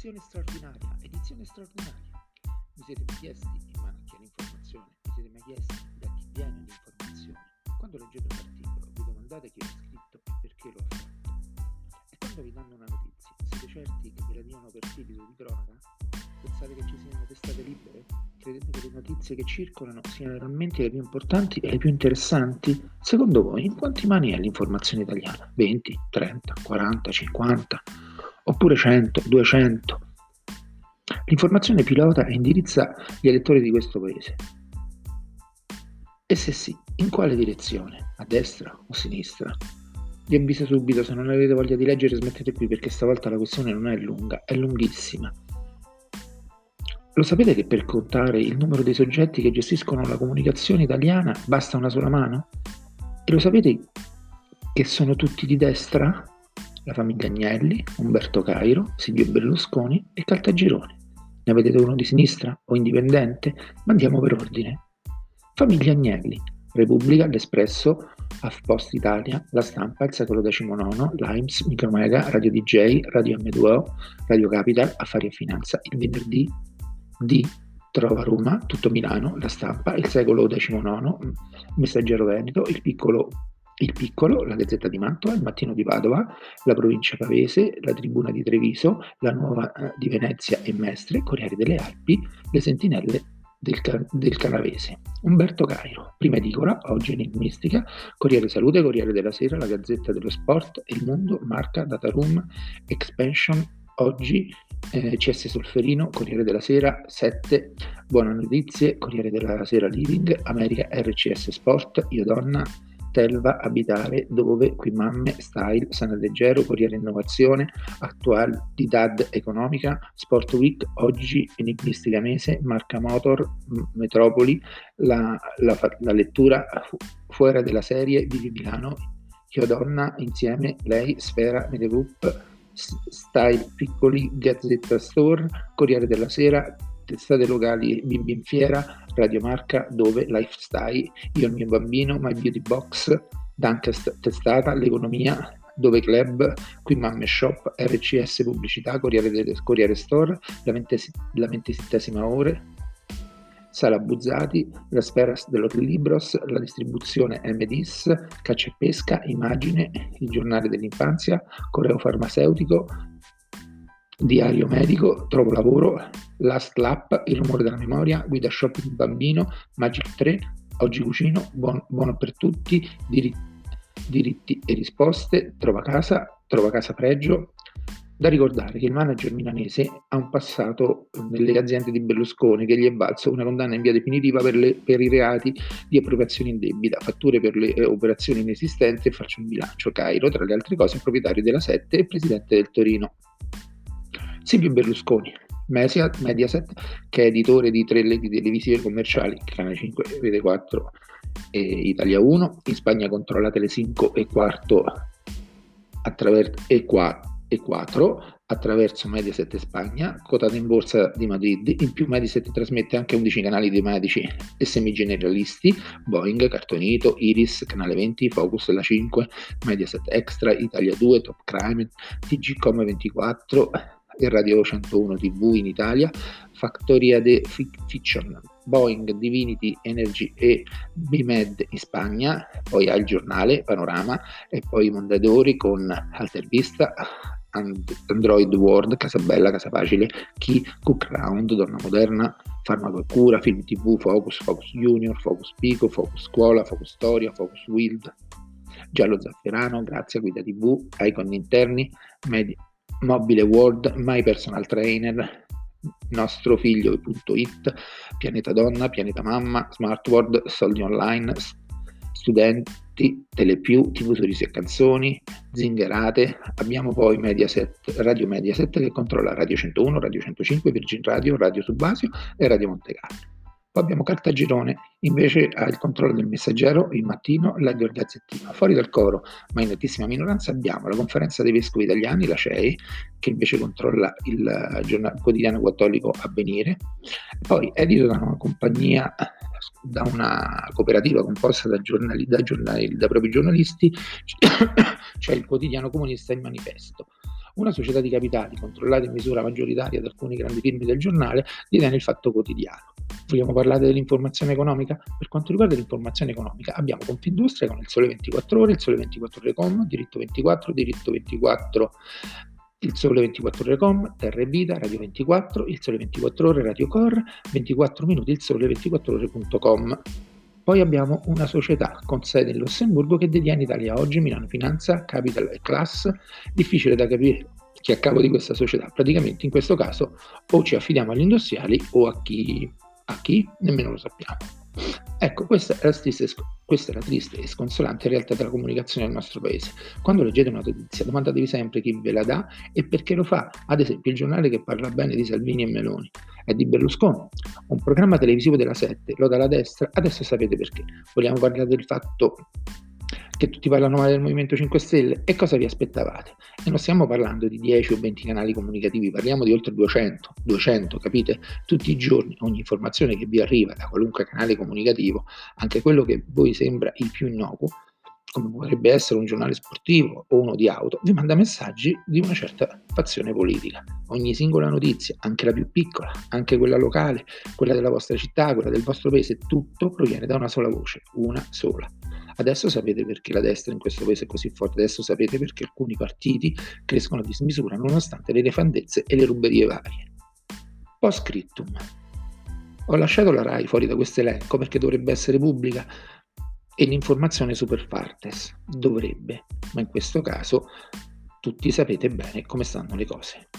Edizione straordinaria, edizione straordinaria. Vi siete mai chiesti in mano a chi ha l'informazione? Vi siete mai chiesti da chi viene l'informazione? Quando leggete un articolo vi domandate chi l'ha scritto e perché lo ha fatto. E quando vi danno una notizia, siete certi che ve la diano per titolo di cronaca? Pensate che ci siano testate libere? Credete che le notizie che circolano siano realmente le più importanti e le più interessanti? Secondo voi, in quanti mani è l'informazione italiana? 20, 30, 40, 50? Oppure 100, 200. L'informazione pilota e indirizza gli elettori di questo paese. E se sì, in quale direzione? A destra o a sinistra? Vi avviso subito, se non avete voglia di leggere smettete qui perché stavolta la questione non è lunga, è lunghissima. Lo sapete che per contare il numero dei soggetti che gestiscono la comunicazione italiana basta una sola mano? E lo sapete che sono tutti di destra? La famiglia Agnelli, Umberto Cairo, Silvio Berlusconi e Caltagirone. Ne vedete uno di sinistra o indipendente? Ma andiamo per ordine. Famiglia Agnelli, Repubblica, L'Espresso, Post Italia, La Stampa, Il Secolo XIX, Limes, Micromega, Radio DJ, Radio M2O, Radio Capital, Affari e Finanza. Il venerdì D, Trova Roma, Tutto Milano, La Stampa, Il Secolo XIX, Messaggero Veneto, Il Piccolo il Piccolo, la Gazzetta di Mantova, il Mattino di Padova, la Provincia Pavese, la Tribuna di Treviso, la Nuova eh, di Venezia e Mestre, Corriere delle Alpi, le Sentinelle del, del Canavese. Umberto Cairo, prima edicola, oggi enigmistica, Corriere Salute, Corriere della Sera, la Gazzetta dello Sport, Il Mondo, Marca, Data Room, Expansion, oggi eh, CS Solferino, Corriere della Sera, 7, Buone Notizie, Corriere della Sera Living, America RCS Sport, Io Donna, Telva Abitare, dove qui mamme, style, sana leggero, Corriere Innovazione, attualità economica, Sport Week, oggi enigmistica mese, Marca Motor, Metropoli, la, la, la lettura fu, fuori della serie di Milano, Io Donna, insieme, lei, Sfera, Medegroup, Style Piccoli, Gazzetta Store, Corriere della Sera, testate locali Bimbi in Fiera, Radio Marca, Dove, Lifestyle, Io il mio bambino, My Beauty Box, Dunkest Testata, L'Economia, Dove Club, Qui Mamme Shop, RCS Pubblicità, Corriere, Corriere Store, La, ventisettesima ore, Sala Buzzati, La Sfera dell'Hotel Libros, La Distribuzione MDIS, Caccia e Pesca, Immagine, Il Giornale dell'Infanzia, Correo Farmaceutico, Diario medico, trovo lavoro, Last Lap, Il rumore della memoria, Guida shopping bambino, Magic 3, Oggi cucino, buon, buono per tutti, diritti, diritti e risposte, Trova casa, Trova casa pregio. Da ricordare che il manager milanese ha un passato nelle aziende di Berlusconi che gli è valso una condanna in via definitiva per, le, per i reati di appropriazione indebita, fatture per le eh, operazioni inesistenti e faccio un bilancio. Cairo, tra le altre cose, proprietario della Sette e presidente del Torino. Silvio Berlusconi, Mediaset, che è editore di tre reti televisive commerciali, Canale 5, Rete 4 e Italia 1, in Spagna controlla Tele 5 e 4 attraverso, e 4 attraverso Mediaset Spagna, quotata in borsa di Madrid. In più Mediaset trasmette anche 11 canali di medici e semigeneralisti, Boeing, Cartonito, Iris, Canale 20, Focus, La 5, Mediaset Extra, Italia 2, Top Crime, TGcom 24, e Radio 101 TV in Italia, Factoria de Fiction, Boeing, Divinity Energy e BMed in Spagna, poi al giornale Panorama e poi Mondadori con Altervista, Android World, Casa Bella, Casa Facile, Key, Cook Round, Donna Moderna, Farmaco e Cura, Film TV, Focus, Focus Junior, Focus Pico, Focus Scuola, Focus Storia, Focus Wild, Giallo Zafferano, Grazia, Guida TV, Icon Interni, Media, Mobile World, My Personal Trainer, Nostro Figlio.it, Pianeta Donna, Pianeta Mamma, Smart World, Soldi Online, Studenti, Telepiù, TV Sorrisi e Canzoni, Zingerate. Abbiamo poi Mediaset, Radio Mediaset che controlla Radio 101, Radio 105, Virgin Radio, Radio Subasio e Radio Montecarlo. Poi abbiamo Cartagirone, invece ha il controllo del messaggero, il mattino, leggo il gazzettino. Fuori dal coro, ma in nettissima minoranza, abbiamo la conferenza dei vescovi italiani, la CEI, che invece controlla il, giornal- quotidiano cattolico Avvenire. Poi edito da una compagnia, da una cooperativa composta da, giornali, da, giornali, da propri giornalisti, c'è il quotidiano comunista Il Manifesto. Una società di capitali controllata in misura maggioritaria da alcune grandi firme del giornale detiene il fatto quotidiano. Vogliamo parlare dell'informazione economica? Per quanto riguarda l'informazione economica abbiamo Confindustria con il Sole 24 Ore, il Sole 24 Ore Com, Diritto 24, Diritto 24 il Sole 24 Ore Com, Terra e Vita, Radio 24, il Sole 24 Ore, Radio Core, 24 minuti, il Sole 24 Ore.com. Poi abbiamo una società con sede in Lussemburgo che detiene Italia Oggi, Milano Finanza, Capital e Class. Difficile da capire chi è a capo di questa società. Praticamente in questo caso o ci affidiamo agli industriali o a chi, a chi nemmeno lo sappiamo. Ecco, questa è, triste, questa è, la triste, e sconsolante realtà della comunicazione nel nostro paese. Quando leggete una notizia, domandatevi sempre chi ve la dà e perché lo fa. Ad esempio, il giornale che parla bene di Salvini e Meloni è di Berlusconi. Un programma televisivo della 7 lo dà la destra, adesso sapete perché. Vogliamo parlare del fatto che tutti parlano male del Movimento 5 Stelle e cosa vi aspettavate? E non stiamo parlando di 10 o 20 canali comunicativi, parliamo di oltre 200, 200, capite? Tutti i giorni ogni informazione che vi arriva da qualunque canale comunicativo, anche quello che voi sembra il più innocuo, come potrebbe essere un giornale sportivo o uno di auto, vi manda messaggi di una certa fazione politica. Ogni singola notizia, anche la più piccola, anche quella locale, quella della vostra città, quella del vostro paese, tutto proviene da una sola voce, una sola. Adesso sapete perché la destra in questo paese è così forte, adesso sapete perché alcuni partiti crescono a dismisura nonostante le nefandezze e le ruberie varie. Post scriptum. Ho lasciato la RAI fuori da questo elenco perché dovrebbe essere pubblica e l'informazione super partes dovrebbe, ma in questo caso tutti sapete bene come stanno le cose.